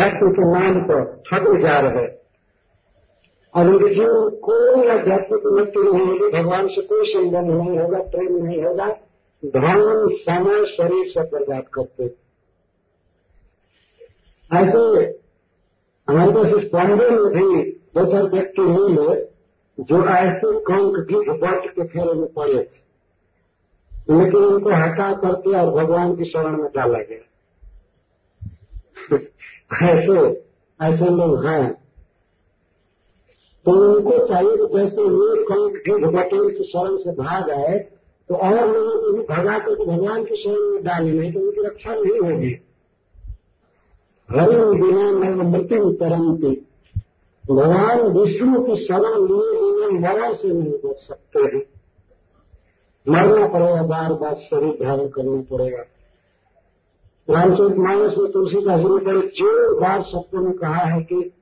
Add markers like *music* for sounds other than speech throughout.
अध्यात्म के नाम पर ठगे जा रहे। और उनके जीवन कोई आध्यात्मिक उन्नति नहीं होगी, भगवान से कोई संबंध नहीं होगा, प्रेम नहीं होगा। धन समय शरीर से बर्बाद करते। ऐसे हमारे पास इस बॉम्बे में भी दो चार व्यक्ति मिले जो ऐसे कंक की बट के फेरे में पड़े थे। लेकिन उनको हटा करके और भगवान की शरण में डाला गया। ऐसे ऐसे लोग हैं। तो उनको चाहिए कि जैसे ये कंक गिर बटेर की शरण से भाग आए तो और लोगों को भी भगा करके भगवान की शरण में डाले, नहीं तो उनकी रक्षा नहीं होगी। हरि बिना मैं मृत्यु परंती भगवान विष्णु की शरण लिए बिना मरा से नहीं बच सकते हैं। मरना पड़ेगा बार बार शरीर धारण करना पड़ेगा। रामचरित मानस में तुलसी का तुलसीदास ने बड़े जोरदार शब्दों में कहा है कि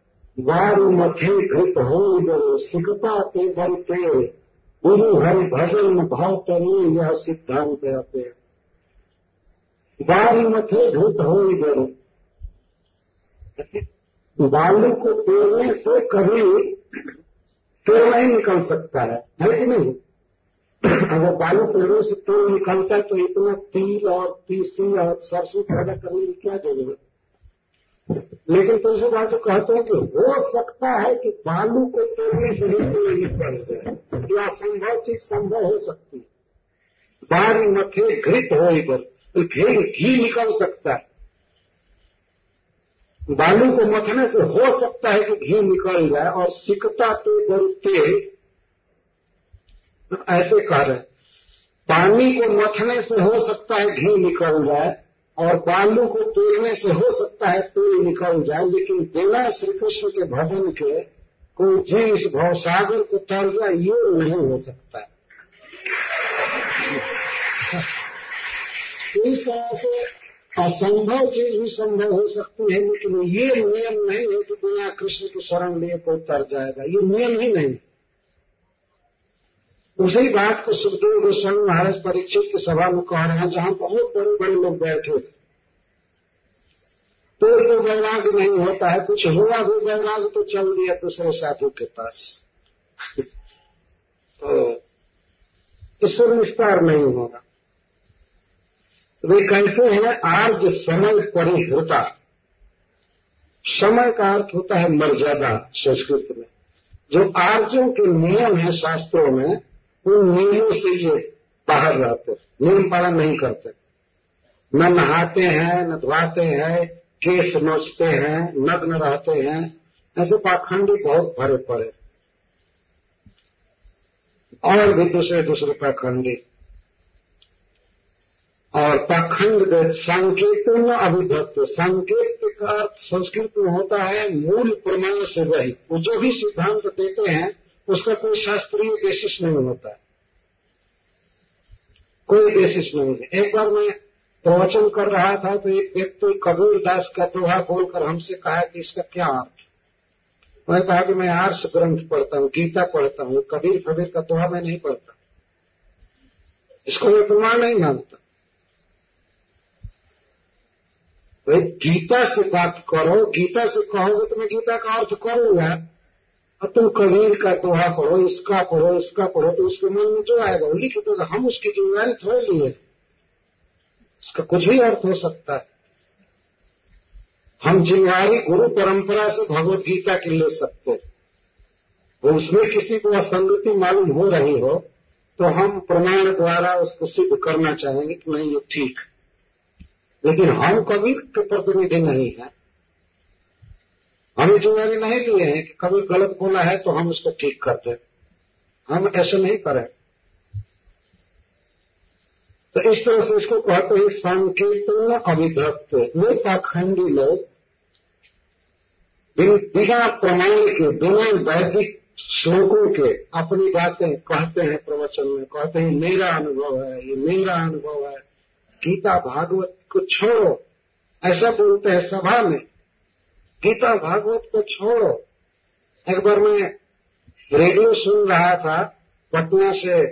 वारु मथे घृत हो सिकता ते बनते गुरु हरि भजन भाव तरी यह सिद्धांत आते वारु मथे घृत हो गए बालू को तोड़ने से कभी तोड़ नहीं निकल सकता है है नहीं? बालू पेड़ों से तोड़ निकलता तो इतना तिल और तीसी और सरसों पैदा करने की क्या ज़रूरत लेकिन तुलसीदास तो कहते हैं कि हो सकता है कि बालू को तोड़ने से ही कोई निकल जाए। या असंभव चीज़ संभव हो सकती है। बारी मथे घृत हो इधर तो घी घी निकल सकता है। बालू को मथने से हो सकता है कि घी निकल जाए और सिकता तो डरते ऐसे कह रहे पानी को मथने से हो सकता है घी निकल जाए, और बालू को तोड़ने से हो सकता है तोड़ निकल जाए, लेकिन बिना श्री कृष्ण के भजन के कोई जीव इस भवसागर को तर जाए ये नहीं हो सकता। इस तरह से असंभव चीज़ भी संभव हो सकती है, लेकिन ये नियम नहीं है कि बिना कृष्ण की शरण लिए कोई तर जाएगा, ये नियम ही नहीं। उसी बात को सुखदेव गोस्वामी महाराज परीक्षित की सभा में कह रहे हैं, जहाँ बहुत बड़े बड़े लोग बैठे थे तो जो वैराग नहीं होता है, कुछ हुआ भी वैराग तो चल दिया दूसरे साधु के पास। *laughs* तो ईश्वर विस्तार नहीं होगा। वे कहते हैं, आर्ज समय परिहृता। समय का अर्थ होता है मर्यादा संस्कृत में। जो आर्जों के नियम है शास्त्रों में उन नियमों से ये बाहर रहते नियम पालन नहीं करते। न नहाते हैं, न धुआते हैं केस नोचते हैं, नग्न रहते हैं। ऐसे पाखंडी बहुत भरे पड़े। और भी दूसरे दूसरे पाखंडी। और पाखंड संकेतन अभिभक्त। संकेत का अर्थ संस्कृत में होता है, मूल प्रमाण से वही। वो जो भी सिद्धांत देते हैं उसका कोई शास्त्रीय बेसिस नहीं होता। कोई बेसिस नहीं है। एक बार मैं प्रवचन कर रहा था तो एक व्यक्ति कबीर दास का दोहा बोलकर हमसे कहा कि इसका क्या अर्थ? मैं कहा कि मैं आर्स ग्रंथ पढ़ता हूँ, गीता पढ़ता हूँ, कबीर कबीर का दोहा मैं नहीं पढ़ता। इसको मैं प्रमाण नहीं मानता। भाई, गीता से बात करो, गीता से कहोगे तो मैं गीता का अर्थ करूँगा। अब तुम कबीर का दोहा पढ़ो, इसका पढ़ो इसका पढ़ो तो उसके मन में जो आएगा, वो लिख देगा हम उसकी ज़िम्मेदारी थोड़े लिए। उसका कुछ भी अर्थ हो सकता है। हम जिम्मेवारी गुरु परंपरा से भगवत गीता की ले सकते वो उसमें किसी को असंगति मालूम हो रही हो तो हम प्रमाण द्वारा उसको सिद्ध करना चाहेंगे कि नहीं, ये ठीक लेकिन हम कबीर के प्रतिनिधि नहीं है। हम जिम्मेवारी नहीं लिए हैं कि कभी गलत बोला है तो हम उसको ठीक कर हम ऐसे नहीं करें। तो इस तरह से इसको कहते हैं संकीर्तन अभिभक्त ये पाखंडी लोग बिना प्रमाण के, बिना वैदिक श्लोकों के अपनी बातें कहते हैं प्रवचन में। कहते हैं, मेरा अनुभव है, ये मेरा अनुभव है। गीता भागवत को छोड़ो। ऐसा बोलते हैं सभा में। गीता भागवत को छोड़ो। एक बार मैं रेडियो सुन रहा था, पटना से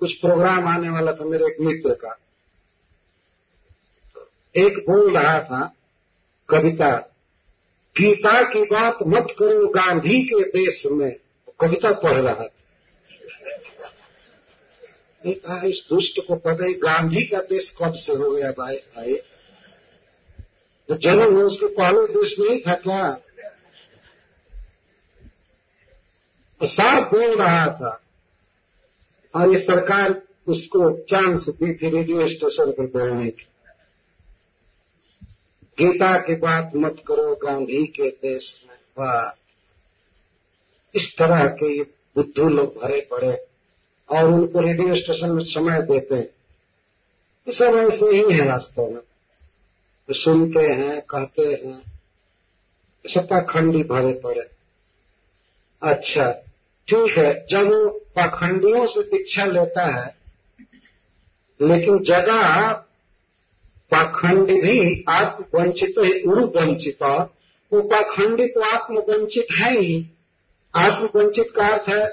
कुछ प्रोग्राम आने वाला था मेरे एक मित्र का। एक बोल रहा था, कविता, गीता की बात मत करो गांधी के देश में। कविता पढ़ रहा था। कहा इस दुष्ट को पता ही, गांधी का देश कब से हो गया भाई भाई? तो जन्म में उसके पहले देश नहीं था क्या तो साफ़ बोल रहा था। और ये सरकार उसको चांस दी थी रेडियो स्टेशन पर बोलने की। गीता की बात मत करो, गांधी के देश में वाह इस तरह के ये बुद्धू लोग भरे पड़े और उनको रेडियो स्टेशन में समय देते हैं। ये सब ऐसे ही है वास्तव में। तो सुनते हैं, कहते हैं सब खंडी भरे पड़े। अच्छा ठीक है, जब वो पाखंडियों से दीक्षा लेता है, लेकिन जगह पाखंड भी आत्मवंचित है उरु वंचित वो पाखंडी तो आत्मवंचित है ही। आत्मवंचित का अर्थ है,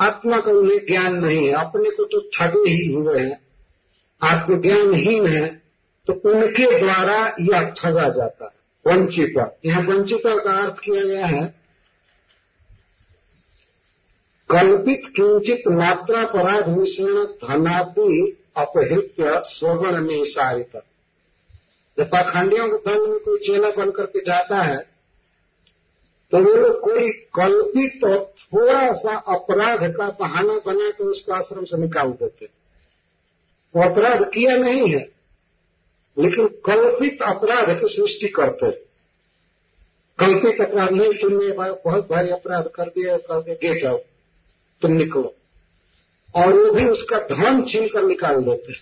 आत्मा का उन्हें ज्ञान नहीं है, अपने को तो ठगे ही हुए हैं। आत्मज्ञानहीन है। तो उनके द्वारा यह ठगा जाता है। वंचित। यह वंचित का अर्थ किया गया है, कल्पित किंचित मात्रा पराध मिश्रण धनादि अपहृत्य स्वर्ण में सारित। जब पाखंडियों के धन में कोई चेला बन करके जाता है तो वे लोग कोई कल्पित और थोड़ा सा अपराध का बहाना बना के उसको आश्रम से निकाल देते वो अपराध किया नहीं है लेकिन कल्पित अपराध की सृष्टि करते कल्पित अपराध नहीं, तुमने बहुत भारी अपराध कर दिया करके गेट आओ तुम निकलो। और वो भी उसका धन छीन कर निकाल देते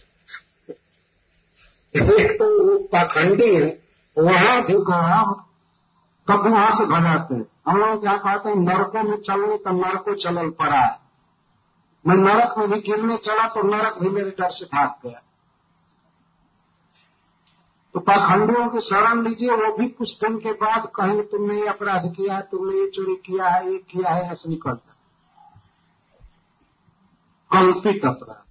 एक तो वो पाखंडी है, वहाँ भी कहा तब वहाँ से भगाते हैं। हम लोग क्या कहते हैं, नरकों में चलने तो नरको चलल पड़ा है। मैं नरक में भी गिरने चला तो नरक भी मेरे डर से भाग गया। तो पाखंडियों की शरण लीजिए, वो भी कुछ दिन के बाद कहेंगे तुमने ये अपराध किया है तुमने ये चोरी किया है, ये किया है, ऐसे निकलता कल्पित अपराध।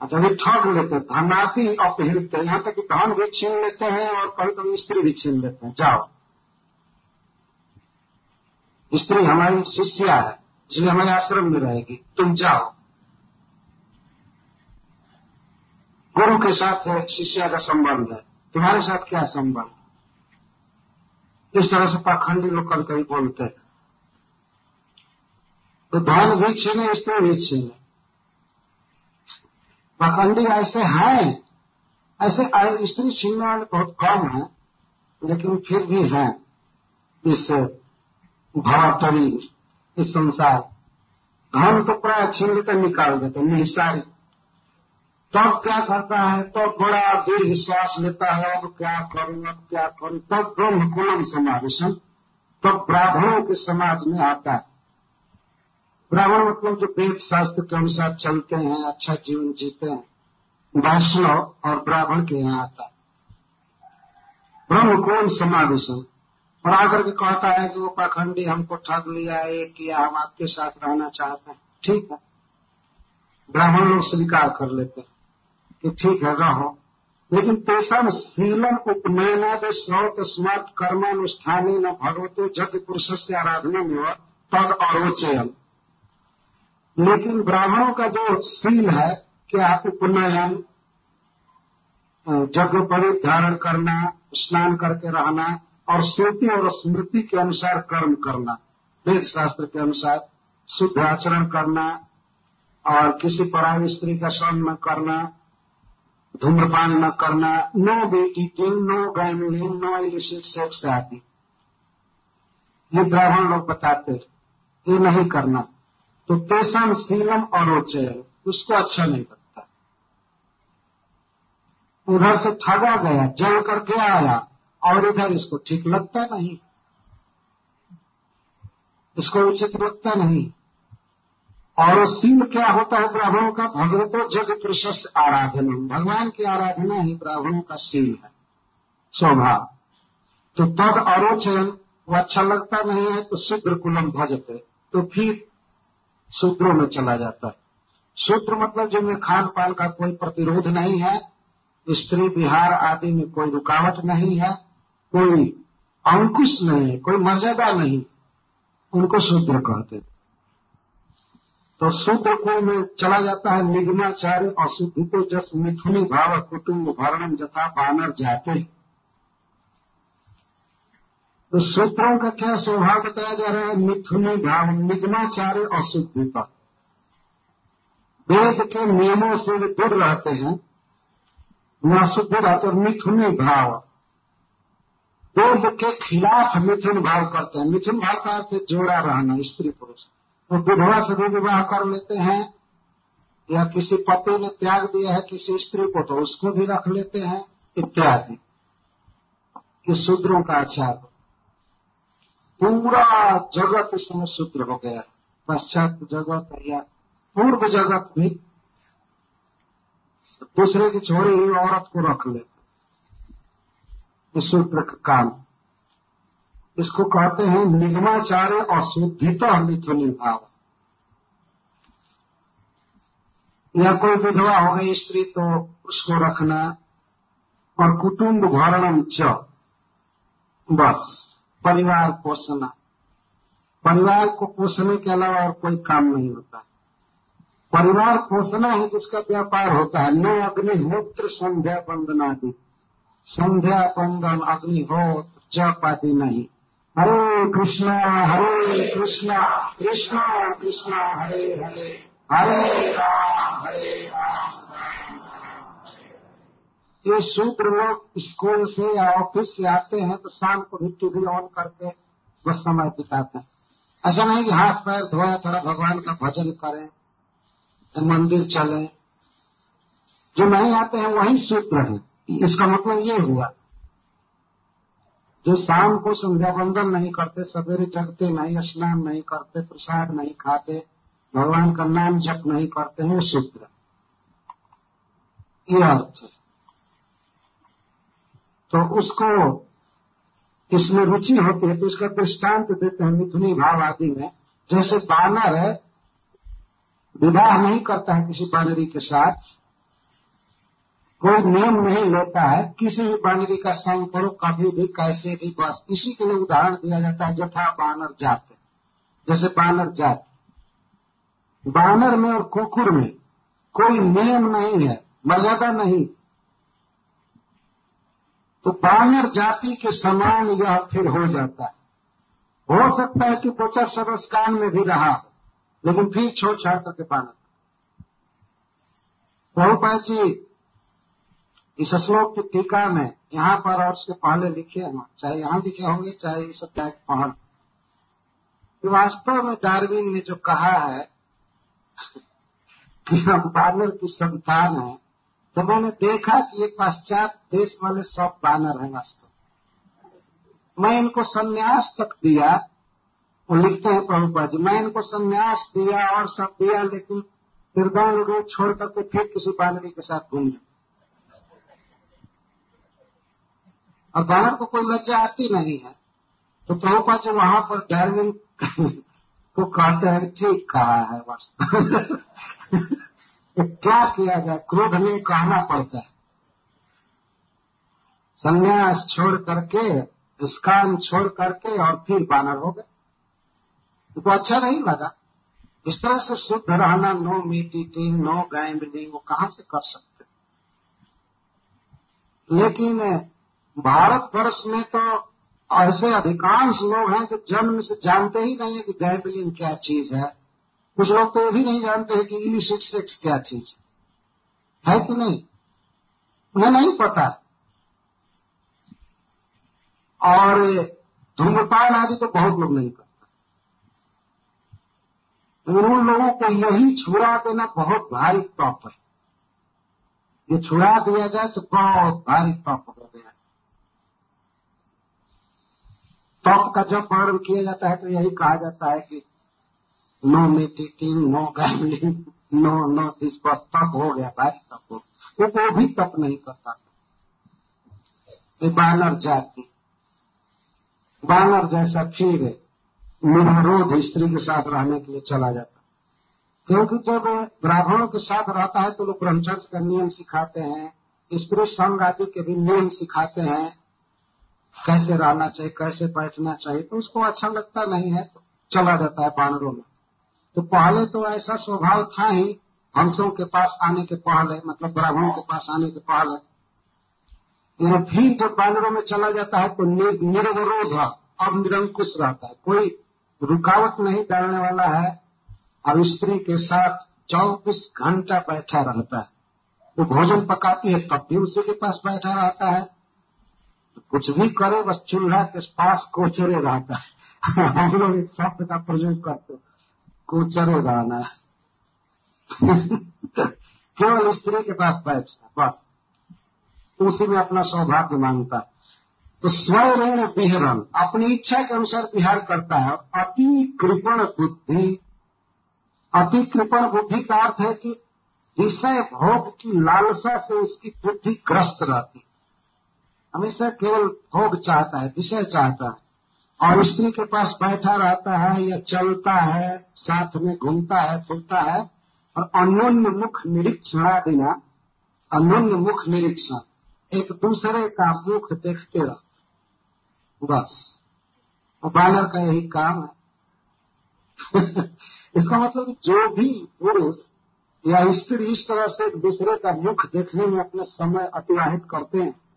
अच्छा वे ठग लेते हैं धनाती अपहृत यहाँ तक कि धन भी छीन लेते हैं और कभी कभी स्त्री भी छीन लेते हैं। जाओ। स्त्री हमारी शिष्या है इसलिए हमारे आश्रम में रहेगी। तुम जाओ। गुरु के साथ शिष्या का संबंध है। तुम्हारे साथ क्या संबंध? इस तरह से पाखंडी लोग कभी कभी बोलते हैं। तो धन भी छीने स्त्री भी छीने पाखंडी ऐसे हैं, ऐसे स्त्री छीनने वाले बहुत कम है, लेकिन फिर भी हैं। इस भवाटरी इस संसार। धन तो प्राय छीन लेकर निकाल देते निहिसारी तब क्या करता है? तब तो बड़ा दीर्घ श्वास लेता है। अब क्या करूँ? अब क्या करूँ? तब ब्रह्म कुलम समावेशन तब ब्राह्मणों के समाज में आता है। ब्राह्मण मतलब जो वेद शास्त्र के अनुसार चलते हैं अच्छा जीवन जीते हैं, वैष्णव और ब्राह्मण के यहाँ आता है। ब्रह्म कौन समावेशन और आकर के कहता है कि वो पाखंडी हमको ठग लिया ये किया, हम आपके साथ रहना चाहते हैं। ठीक है। ब्राह्मण लोग स्वीकार कर लेते हैं। कि ठीक है, रहो। लेकिन तेसम शीलन उपनयनाद स्रोत स्मार्ट कर्मानुष्ठानी न भगवतो जग पुरुष से आराधना में तद अरोचयन लेकिन ब्राह्मणों का जो शील है, क्या उपनयन जग पर धारण करना, स्नान करके रहना, और श्रुति और स्मृति के अनुसार कर्म करना वेद शास्त्र के अनुसार शुद्ध आचरण करना, और किसी पराई स्त्री का श्रम न करना धूम्रपान न करना, नो बेटी team no gambling no illicit sex आदि। ये ब्राह्मण लोग बताते ये नहीं करना। तो तेसम शीलम और उसको अच्छा नहीं लगता। उधर से ठगा गया, जल करके आया, और इधर इसको ठीक लगता नहीं। इसको उचित लगता नहीं। और सील क्या होता है ब्राह्मणों का? भगवतो जग प्रशस्त आराधना भगवान की आराधना ही ब्राह्मणों का सील है। स्वभाव तो तद अरोचयन, वो अच्छा लगता नहीं है तो शुद्र कुलम भजते। तो फिर सूत्रों में चला जाता है। शूद्र मतलब जिनमें खान पान का कोई प्रतिरोध नहीं है, स्त्री विहार आदि में कोई रुकावट नहीं है, कोई अंकुश नहीं है, कोई मर्यादा नहीं उनको शूद्र कहते तो शूद्र को में चला जाता है निगमाचार्य अशुद्धि को जस मिथुनी भाव कुटुंब भरणम जथा बानर जाते तो सूत्रों का क्या स्वभाव बताया जा रहा है? मिथुनी भाव निगमाचार्य अशुद्धि का। वेद के नियमों से वे दूर रहते हैं। न शुद्ध रहते और मिथुनी भाव। वेद के खिलाफ मिथुन भाव करते हैं। मिथुन भाव का अर्थ जोड़ा रहना, स्त्री पुरुष। तो विधवा से भी विवाह कर लेते हैं, या किसी पति ने त्याग दिया है किसी स्त्री को तो उसको भी रख लेते हैं, इत्यादि। ये शूद्रों का आचार। पूरा जगत इसमें शूद्र हो गया। पश्चात जगत या पूर्व जगत भी दूसरे की छोड़ी हुई औरत को रख लेते। सूत्र का काम। इसको कहते हैं निगमाचार्य अशुद्धित मिथुनी भाव। या कोई विधवा हो गई स्त्री तो उसको रखना और कुटुंब भरणम च। बस, परिवार पोषना। परिवार को पोषने के अलावा और कोई काम नहीं होता। परिवार पोषना ही जिसका व्यापार होता है, न अग्निहोत्र संध्या बंदन आदि संध्या बंदन अग्निहोत्र जप आदि नहीं। हरे कृष्णा हरे कृष्णा कृष्णा कृष्णा, हरे हरे। हरे राम हरे राम। ये सूत्र लोग स्कूल से या ऑफ़िस से आते हैं तो शाम को भी टीवी ऑन करके बस समय बिताते हैं। ऐसा नहीं कि हाथ पैर धोया थोड़ा भगवान का भजन करें तो मंदिर चले। जो नहीं आते हैं, वही सूत्र है। इसका मतलब ये हुआ। जो शाम को संध्या बंदन नहीं करते, सवेरे जगते नहीं स्नान नहीं करते, प्रसाद नहीं खाते, भगवान का नाम जप नहीं करते हैं सूत्र ये अर्थ है। तो उसको इसमें रुचि होती है तो इसका दृष्टांत देते हैं मिथुनी भाव आदि में। जैसे बानर है, विवाह नहीं करता है किसी बानरी के साथ कोई नियम नहीं लेता है, किसी भी बानरी का संग करो, कभी भी, कैसे भी, बस इसी के लिए उदाहरण दिया जाता है जथा बानर जात। जैसे बानर जात। बानर में और कुकुर में कोई नियम नहीं है, मर्यादा नहीं। तो बानर जाति के समान यह फिर हो जाता है। हो सकता है कि गोचर सरस कान में भी रहा लेकिन फिर छोड़ छाड़ करके पाना प्रभुपाद जी इस श्लोक की टीका में यहाँ पर और उसके पहले लिखे चाहे यहाँ लिखे होंगे, चाहे इस पहल। कि वास्तव में डार्विन ने जो कहा है, कि हम बानर की संतान है तो मैंने देखा कि ये पाश्चात देश वाले सब बानर हैं वास्तव। मैं इनको संन्यास तक दिया, वो लिखते हैं प्रभुपाद जी, मैं इनको संन्यास दिया और सब दिया, लेकिन निर्दान रूप छोड़ करके फिर किसी बानरी के साथ घूम और बानर को कोई लज्जा आती नहीं है। तो प्रभुपाद जी वहाँ पर डार्विन *laughs* को कहते हैं, ठीक कहा है वास्तव *laughs* क्या किया जाए? क्रोध में कहना पड़ता है। संन्यास छोड़ करके, स्कान छोड़ करके और फिर बानर हो गए। उनको अच्छा नहीं लगा। इस तरह से शुद्ध रहना, no meat eating no gambling वो कहाँ से कर सकते? लेकिन भारत वर्ष में तो ऐसे अधिकांश लोग हैं जो जन्म से जानते ही नहीं है कि गैम्बलिंग क्या चीज़ है। कुछ लोग तो ये भी नहीं जानते हैं कि इलिसिट सेक्स क्या चीज़ है। है कि नहीं? उन्हें नहीं पता। है और धूम्रपान आदि तो बहुत लोग नहीं करते। उन लोगों को यही छुड़ा देना बहुत भारी टॉप है। ये छुड़ा दिया जाए तो बहुत भारी टॉप हो गया टॉप का जब वर्णन किया जाता है तो यही कहा जाता है कि no meat eating no gambling no no this, बस तप हो गया भारी तप हो वो वो भी तप नहीं करता। बानर जाति। बानर जैसा फिर निर्विरोध स्त्री के साथ रहने के लिए चला जाता। क्योंकि जब ब्राह्मणों के साथ रहता है तो लोग ब्रह्मचर्य का नियम सिखाते हैं, स्त्री संघ आदि के भी नियम सिखाते हैं कैसे रहना चाहिए, कैसे बैठना चाहिए तो उसको अच्छा लगता नहीं है तो चला जाता है बानरों में। तो पहले तो ऐसा स्वभाव था ही, हंसों के पास आने के पहले मतलब ब्राह्मणों के पास आने के पहले। लेकिन फिर जब बानरों में चला जाता है तो निर्वरोध अब निरंकुश रहता है। कोई रुकावट नहीं डालने वाला है, और स्त्री के साथ चौबीस घंटा बैठा रहता है। वो भोजन पकाती है, तब भी उसी के पास बैठा रहता है। कुछ भी करे, बस चूल्हा के पास कोचरे रहता है। हम लोग एक शब्द का प्रयोग करते कोचरे रहना। है केवल स्त्री के पास बैठना, बस। उसी में अपना सौभाग्य माँगता है। तो स्वयं विहरण, अपनी इच्छा के अनुसार विहार करता है। अति कृपण बुद्धि, अति कृपण बुद्धि का अर्थ है कि विषय भोग की लालसा से उसकी बुद्धि ग्रस्त रहती हमेशा केवल भोग चाहता है, विषय चाहता है। और स्त्री के पास बैठा रहता है, या चलता है, साथ में घूमता है, फिरता है, और अन्योन्य मुख निरीक्षण बिना अन्योन्य मुख निरीक्षण, एक दूसरे का मुख देखते रहो बस। बानर का यही काम है। *laughs* इसका मतलब जो भी पुरुष या स्त्री इस तरह से एक दूसरे का मुख देखने में अपना समय अतिवाहित करते हैं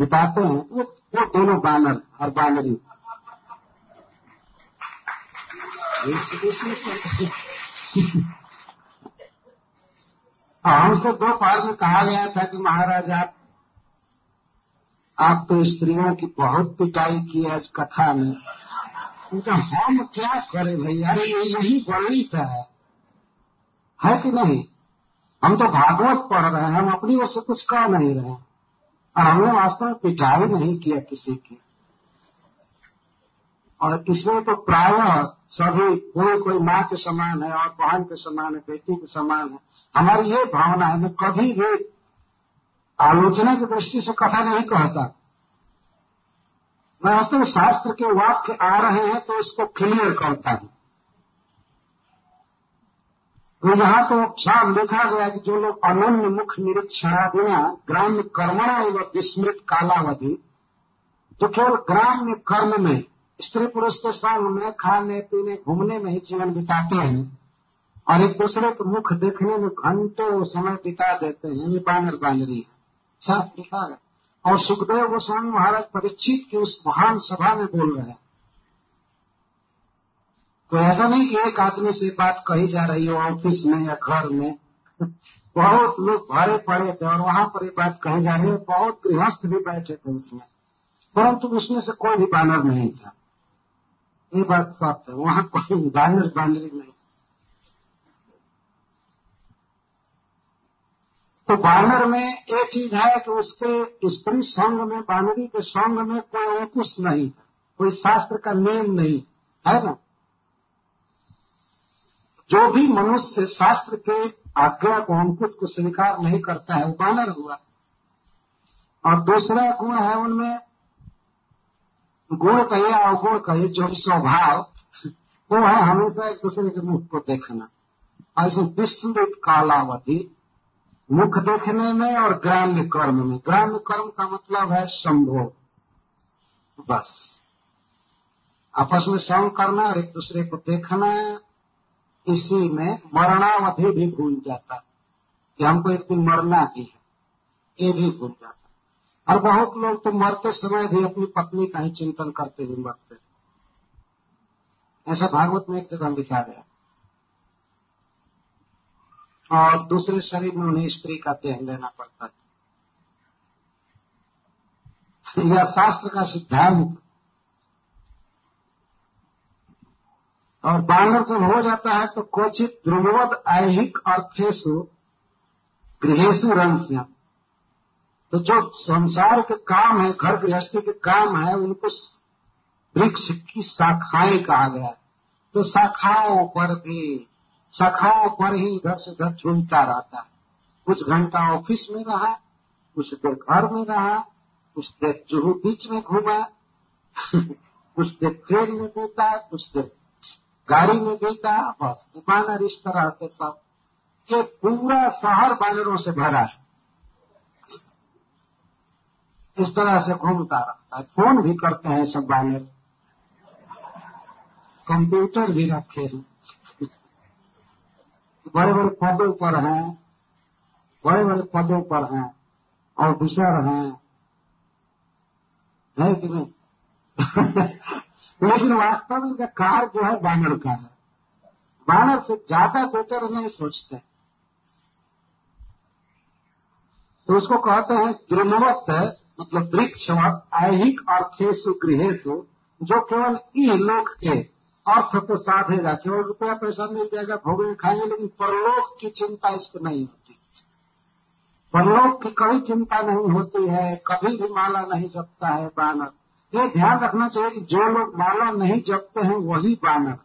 बिताते हैं। वो वो दोनों बानर और बानरी हमसे दो पार में कहा गया था कि महाराज, आप आप तो स्त्रियों की बहुत पिटाई की आज कथा में। उनका हम क्या करें भैया? ये यही वर्णित है। है कि नहीं? हम तो भागवत पढ़ रहे हैं, हम अपनी ओर से कुछ कह नहीं रहे। और हमने वास्तव में पिटाई नहीं किया किसी की। और इसमें तो प्राय सभी कोई कोई माँ के समान है और बहन के समान है, बेटी के समान है। हमारी ये भावना है, मैं कभी भी आलोचना की दृष्टि से कथा नहीं कहता। मैं वास्तव में शास्त्र के वाक्य आ रहे हैं तो इसको क्लियर करता हूँ। तो यहाँ तो साफ़ देखा गया कि जो लोग अनन्य मुख बिना ग्राम्य कर्मणा एवं विस्मृत कालावधि जो केवल ग्राम्य कर्म में, स्त्री पुरुष के संग में, खाने, पीने, घूमने में ही जीवन बिताते हैं, और एक दूसरे के मुख देखने में घंटों समय बिता देते हैं, ये बानर बानरी है। साफ़ लिखा है। और सुखदेव गोस्वामी महाराज परीक्षित की उस महान सभा में बोल रहे हैं। तो ऐसा नहीं कि एक आदमी से बात कही जा रही हो ऑफ़िस में या घर में। बहुत लोग भरे पड़े थे और वहाँ पर ये बात कही जा रही है। बहुत गृहस्थ भी बैठे थे उसमें। परंतु उसमें से कोई भी बानर नहीं था। ये बात साफ़ है। वहाँ कोई बानर बानरी नहीं। तो बानर में एक चीज़ है कि उसके स्त्री संघ में बानरी के संघ में कोई अंकुश नहीं कोई शास्त्र का नियम नहीं। है ना? जो भी मनुष्य शास्त्र के आज्ञा को अंकुश को स्वीकार नहीं करता है, वो बानर हुआ। और दूसरा गुण है उनमें, गुण कहिए अवगुण कहिए जो स्वभाव, वो है हमेशा एक दूसरे के मुख को देखना। ऐसे विस्मृत कालावधि, मुख देखने में और ग्राम्य कर्म में। ग्राम्य कर्म का मतलब है संभोग। बस। आपस में संग करना और एक दूसरे को देखना इसी में मरणावधि भी भूल जाता कि हमको एक दिन मरना ही है, ये भी भूल जाता और बहुत लोग तो मरते समय भी अपनी पत्नी का ही चिंतन करते हुए मरते ऐसा भागवत में एक जगह लिखा गया और दूसरे शरीर में उन्हें स्त्री का देह लेना पड़ता है। यह शास्त्र का सिद्धांत और बानर जब हो जाता है तो क्वचित ध्रुवद ऐहिक अर्थेशु गृहेशु रंस्या। तो जो संसार के काम है, घर गृहस्थी के काम है, उनको वृक्ष की शाखाएँ कहा गया तो शाखाओं पर भी, शाखाओं पर ही इधर से उधर झूमता रहता है। कुछ घंटा ऑफ़िस में रहा, कुछ देर घर में रहा, कुछ देर जुहू बीच में घूमा, *laughs* कुछ देर ट्रेन में बीता कुछ देर गाड़ी में बीता बस बानर इस तरह से सब, ये पूरा शहर बानरों से भरा है। इस तरह से घूमता रहता है। फ़ोन भी करते हैं सब बानर। कंप्यूटर भी रखे हैं। बड़े बड़े पदों पर हैं बड़े बड़े पदों पर हैं, ऑफिसर हैं। है कि नहीं? *laughs* लेकिन वास्तव में इनका कार जो है बानर का है। बानर से ज़्यादा बेटर नहीं सोचते। तो उसको कहते हैं द्रुमवत मतलब वृक्षवत ऐहिक अर्थेशु गृहेशु जो केवल ई लोक के अर्थ को साधेगा केवल रुपया पैसा मिल जाएगा, भोगे खाएँगे, लेकिन परलोक की चिंता इस पर नहीं होती। परलोक की कभी चिंता नहीं होती है, कभी भी माला नहीं जपता है बानर। ये ध्यान रखना चाहिए कि जो लोग माला नहीं जपते हैं, वही बानर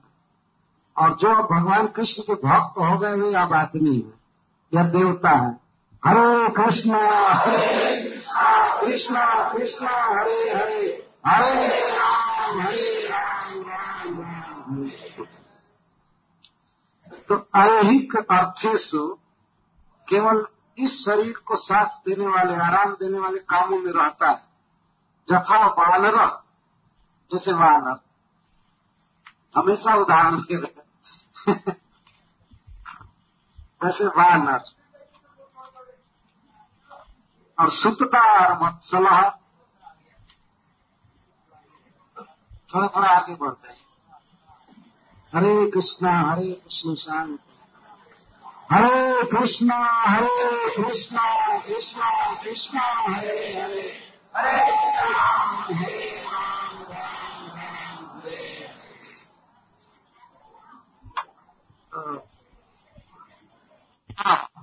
और जो भगवान कृष्ण के भक्त हो गए, वे अब आदमी है, या देवता है। हरे कृष्ण हरे कृष्ण कृष्ण, हरे हरे। हरे राम, हरे तो ऐहिक अर्थेशु केवल इस शरीर को साथ देने वाले, आराम देने वाले कामों में रहता है। जथा वानर जैसे वानर हमेशा उदाहरण दे रहे *laughs* वैसे वानर और सुतता और मत्सला थोड़ा थोड़ा आगे बढ़ जाए हरे कृष्णा, हरे कृष्ण, शांत। हरे कृष्णा हरे कृष्णा कृष्णा कृष्णा, हरे हरे।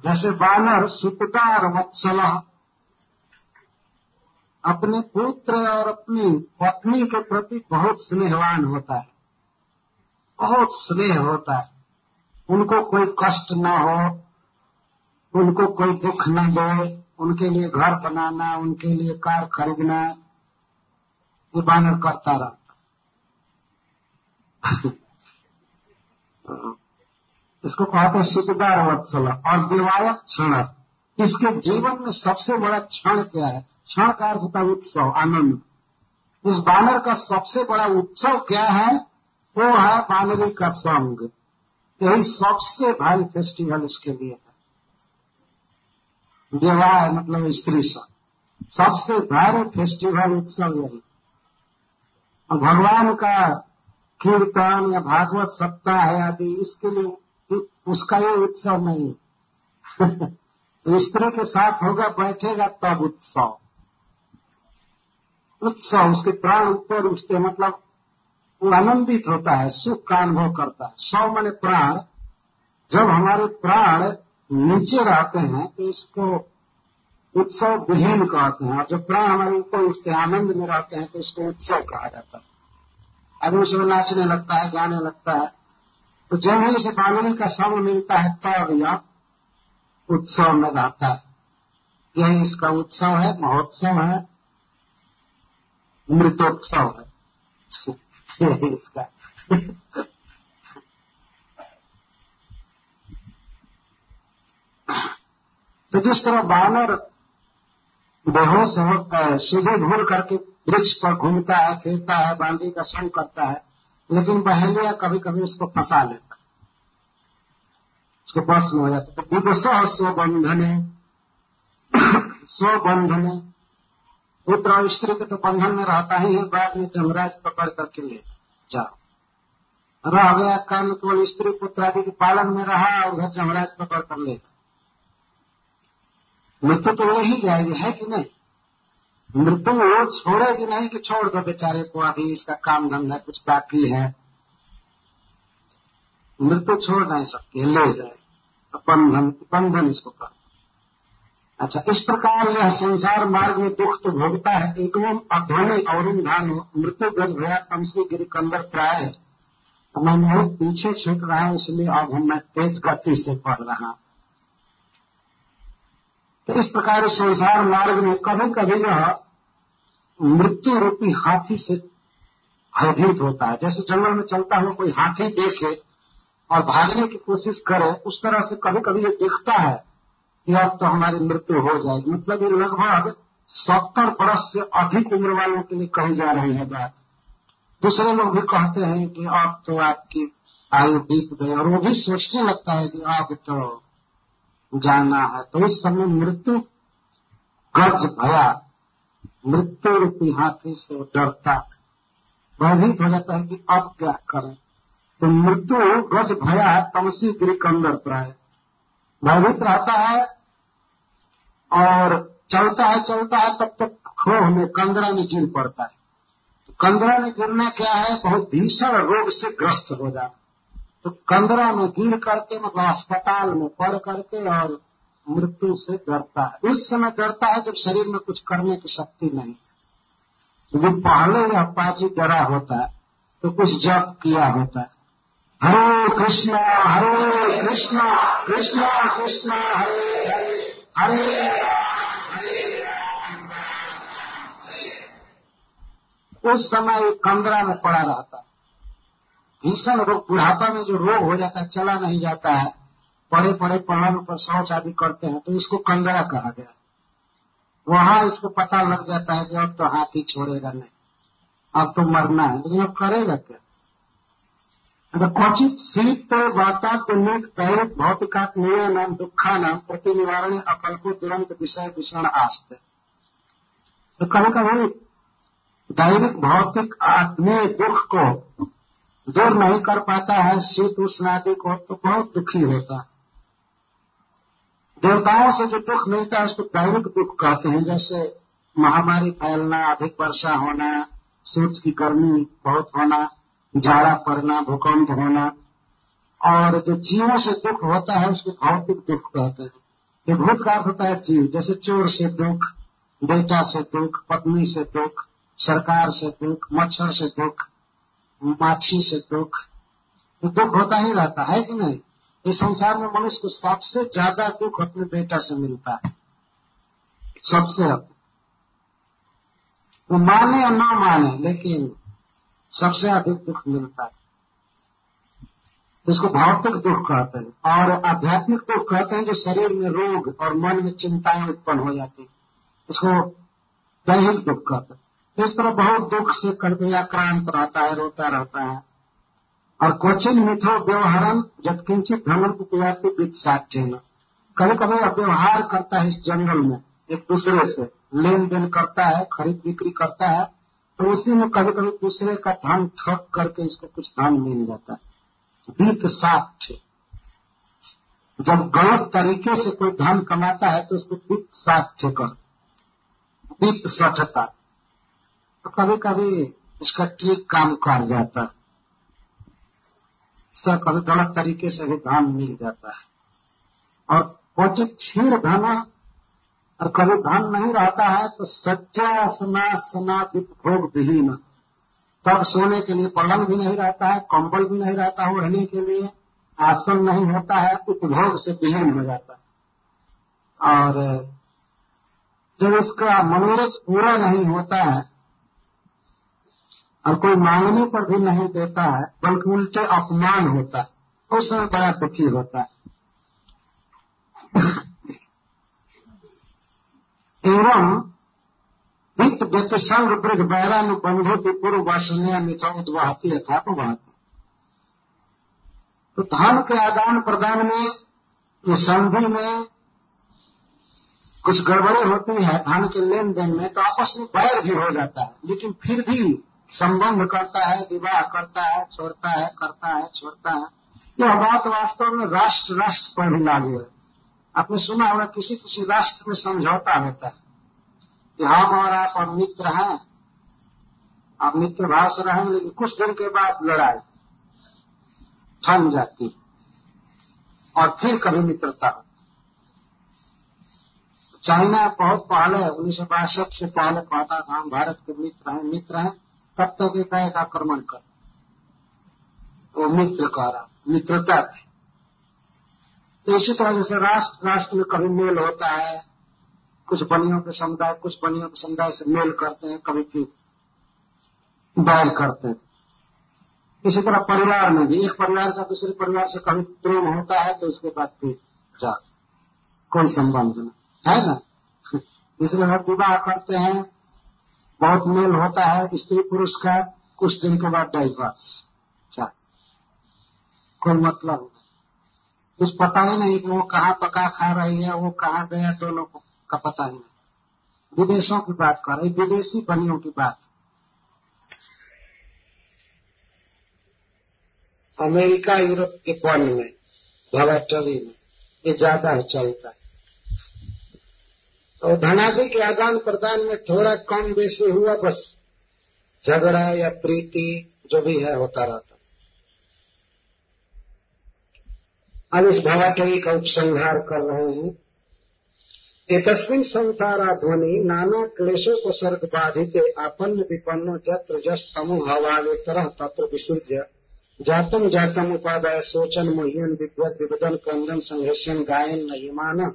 जैसे बानर सुपता और वत्सला, अपने पुत्र और अपनी पत्नी के प्रति बहुत स्नेहवान होता है, बहुत स्नेह होता है। उनको कोई कष्ट न हो, उनको कोई दुख न दे उनके लिए घर बनाना, उनके लिए कार खरीदना, ये बानर करता रहता *laughs* इसको कहते हैं सुखदार वत्सल, और देवायक क्षण। इसके जीवन में सबसे बड़ा क्षण क्या है? क्षण का अर्थ होता उत्सव, आनंद। इस बानर का सबसे बड़ा उत्सव क्या है? वो है बानरी का संग। यही सबसे भारी फेस्टिवल इसके लिए है। विवाह मतलब स्त्री सब सबसे भारी फेस्टिवल उत्सव यही। और भगवान का कीर्तन या भागवत सप्ताह है आदि, इसके लिए उसका ये उत्सव नहीं *laughs* स्त्री के साथ होगा, बैठेगा तब उत्सव। उत्सव, उसके प्राण ऊपर उठते मतलब वो आनंदित होता है, सुख का अनुभव करता है। सौ मैंने प्राण। जब हमारे प्राण नीचे रहते हैं तो इसको उत्सव विहीन कहते हैं। और जब प्राण हमारे ऊपर उठते हैं, आनंद में रहते हैं तो इसको उत्सव कहा जाता है। अभी उसमें नाचने लगता है, गाने लगता है। तो जब ही इसे बानरी का समय मिलता है, तब यह उत्सव में रहता है। यही इसका उत्सव है, महोत्सव है, मृतोत्सव है। *laughs* यही इसका। *laughs* तो जिस तरह बानर बेहोश होता है सीधे घूर करके वृक्ष पर घूमता है, फिरता है, बांदी का संग करता है, लेकिन बहेलिया कभी कभी उसको फंसा लेता उसके बस में हो जाता तो दिवस स्वबंधने स्वबंधने, पुत्र और स्त्री के तो बंधन में रहता ही है, बाद में जमराज पकड़ करके ले जाओ। रह गया काल केवल स्त्री पुत्र आदि के पालन में रहा और घर जमराज पकड़ कर ले मृत्यु तो ले ही जाएगी, है कि नहीं? मृत्यु वो छोड़ेगी नहीं कि छोड़ दो बेचारे को, अभी इसका काम धंधा कुछ बाकी है। मृत्यु छोड़ नहीं सकती है ले जाए। बंधन बंधन इसको कर। अच्छा इस प्रकार यह संसार मार्ग में दुख तो भोगता है एकदम अध्वनि और मृत्यु गज भया कंसी गिरी कंदर प्राय तो मैं बहुत पीछे छूट रहा हूँ, इसलिए अब हम मैं तेज गति से पढ़ रहा तो इस प्रकार संसार मार्ग में कभी कभी यह मृत्यु रूपी हाथी से भयभीत होता है। जैसे जंगल में चलता हुआ कोई हाथी देखे और भागने की कोशिश करे, उस तरह से कभी कभी ये दिखता है कि अब तो हमारी मृत्यु हो जाएगी। मतलब ये लगभग सत्तर बरस से अधिक उम्र वालों के लिए कही जा रही है बात। दूसरे लोग भी कहते हैं कि अब तो आपकी आयु बीत गई और वो भी सोचने लगता है कि अब तो जाना है। तो इस समय मृत्यु गज भया, मृत्यु रूपी हाथी से डरता भयभीत हो जाता है कि अब क्या करें। तो मृत्यु गज भया तमसी गिरी कंदर प्राय भयभीत रहता है और चलता है चलता है, तब तक खोह में, कंदरा में गिर पड़ता है। तो कंदरा में गिरना क्या है? बहुत भीषण रोग से ग्रस्त हो जाता तो कंदरा में गिर करके मतलब अस्पताल में पड़ करके और मृत्यु से डरता है। उस समय डरता है जब शरीर में कुछ करने की शक्ति नहीं है। जो पहले यह पाजी डरा होता है तो कुछ जप किया होता है। हरे कृष्णा हरे कृष्णा कृष्णा कृष्णा, हरे हरे हरे उस समय कंदरा में पड़ा रहता है। भीषण रोग बुढ़ापा में जो रोग हो जाता है, चला नहीं जाता है बड़े बड़े पहाड़ों पर शौच आदि करते हैं तो इसको कंदरा कहा गया वहाँ इसको पता लग जाता है कि अब तो हाथी छोड़ेगा नहीं, अब तो मरना है, लेकिन अब करेगा क्या? क्वचित शीत वातात्मिक दैविक भौतिकात्मीय नाम, दुखा नाम प्रति निवारण अकल्प तुरंत विषय विषण आस्त। तो कभी कभी दैविक भौतिक आत्मीय दुख को दूर नहीं कर पाता है, शीत उष्ण आदि को तो बहुत दुखी होता है। देवताओं से जो दुख मिलता है, उसको दैविक दुख कहते हैं। जैसे महामारी फैलना, अधिक वर्षा होना, सूर्य की गर्मी बहुत होना, झाड़ा पड़ना, भूकंप होना, और जो जीवों से दुख होता है, उसको भौतिक दुख कहते हैं। भूत का अर्थ होता है जीव। जैसे चोर से दुख बेटा से दुख, पत्नी से दुख, सरकार से दुख, मच्छर से दुख माछी से दुख तो दुख होता ही रहता है कि नहीं? इस संसार में मनुष्य को सबसे ज़्यादा दुख अपने बेटा से मिलता है। सबसे अधिक वो माने या ना माने, लेकिन सबसे अधिक दुख मिलता है। इसको भौतिक दुख कहते हैं और आध्यात्मिक दुख कहते हैं जो शरीर में रोग और मन में चिंताएँ उत्पन्न हो जाती है। इसको दैहिक दुख कहते हैं। इस तरह बहुत दुख से कर्तव्याक्रांत रहता है, रोता रहता है। और क्वचिन मिथो व्यवहारन जब किंचित भ्रमण उपयाति वित्त साक्ष्य कभी कभी व्यवहार करता है इस जंगल में, एक दूसरे से। लेन देन करता है, खरीद बिक्री करता है तो उसी में कभी कभी दूसरे का धन ठग करके इसको कुछ धन मिल जाता है। वित्त साक्ष्य जब गलत तरीके से कोई धन कमाता है तो उसको वित्त साक्ष्य कर वित्त सठता। तो कभी कभी इसका ठीक काम कर जाता है। कभी गलत तरीके से भी धन मिल जाता है। और क्वचित क्षीण धन और कभी धन नहीं रहता है तो सच्चा सना सना भोग विहीन तब सोने के लिए पलंग भी नहीं रहता है, कंबल भी नहीं रहता है रहने के लिए, आसन नहीं होता है, उपभोग से विहीन हो जाता है। और जब उसका मनोरथ पूरा नहीं होता है और कोई मांगने पर भी नहीं देता है, बल्कि उल्टे अपमान होता है। उस समय बड़ा दुखी होता है। एवं वित्त व्यतिसंग वृद्ध बैरानु बंधु की पूर्व वासन्या मिथो उद्वाहती अथा बहाती तो धन के आदान प्रदान में ये संधि में कुछ गड़बड़ी होती है, धन के लेन देन में तो आपस में बैर भी हो जाता है। लेकिन फिर भी संबंध करता है, विवाह करता है, छोड़ता है, करता है, छोड़ता है। यह बात वास्तव में राष्ट्र राष्ट्र पर भी लागू है। आपने सुना होगा, किसी किसी राष्ट्र में समझौता होता है कि हम और आप और मित्र हैं। आप मित्र भाव से रहेंगे लेकिन कुछ दिन के बाद लड़ाई थम जाती और फिर कभी मित्रता चाइना बहुत पहले, उन्नीस सौ बासठ से पहले कहता था हम भारत के मित्र हैं मित्र हैं। तब तक एकाएक आक्रमण कर। वो मित्र कह रहा, मित्रता थी। तो इसी तरह जैसे राष्ट्र राष्ट्र में कभी मेल होता है, कुछ बनियों के समुदाय, कुछ बनियों के समुदाय से मेल करते हैं, कभी फिर बैल करते हैं। इसी तरह परिवार में भी, एक परिवार का दूसरे परिवार से कभी प्रेम होता है तो उसके बाद फिर जा कोई संबंध नहीं। है ना? *laughs* इसलिए हम विवाह करते हैं बहुत मेल होता है, स्त्री पुरुष का, कुछ दिन के बाद डाइवर्स क्या कोई मतलब कुछ पता ही नहीं कि वो कहाँ पका खा रही है, वो कहाँ गया, दोनों का पता ही नहीं। विदेशों की बात कर रही विदेशी बनियों की बात। अमेरिका, यूरोप के वन में भवाटरी में, ये ज़्यादा चलता है। तो धनादि के आदान प्रदान में थोड़ा कम बेसी हुआ, बस झगड़ा या प्रीति जो भी है होता रहता। अब इस भवाटरी का उपसंहार कर रहे हैं। एकस्मिन संसाराध्वनि नाना क्लेशों को सर्ग बाधित आपन्न विपन्नो जत्र जस तमु हवाले तरह तत्र विसृज्य। जातम जातम उपादाय सोचन मोहियन विद्वत विवदन क्रंदन संघर्षण गायन नहिमान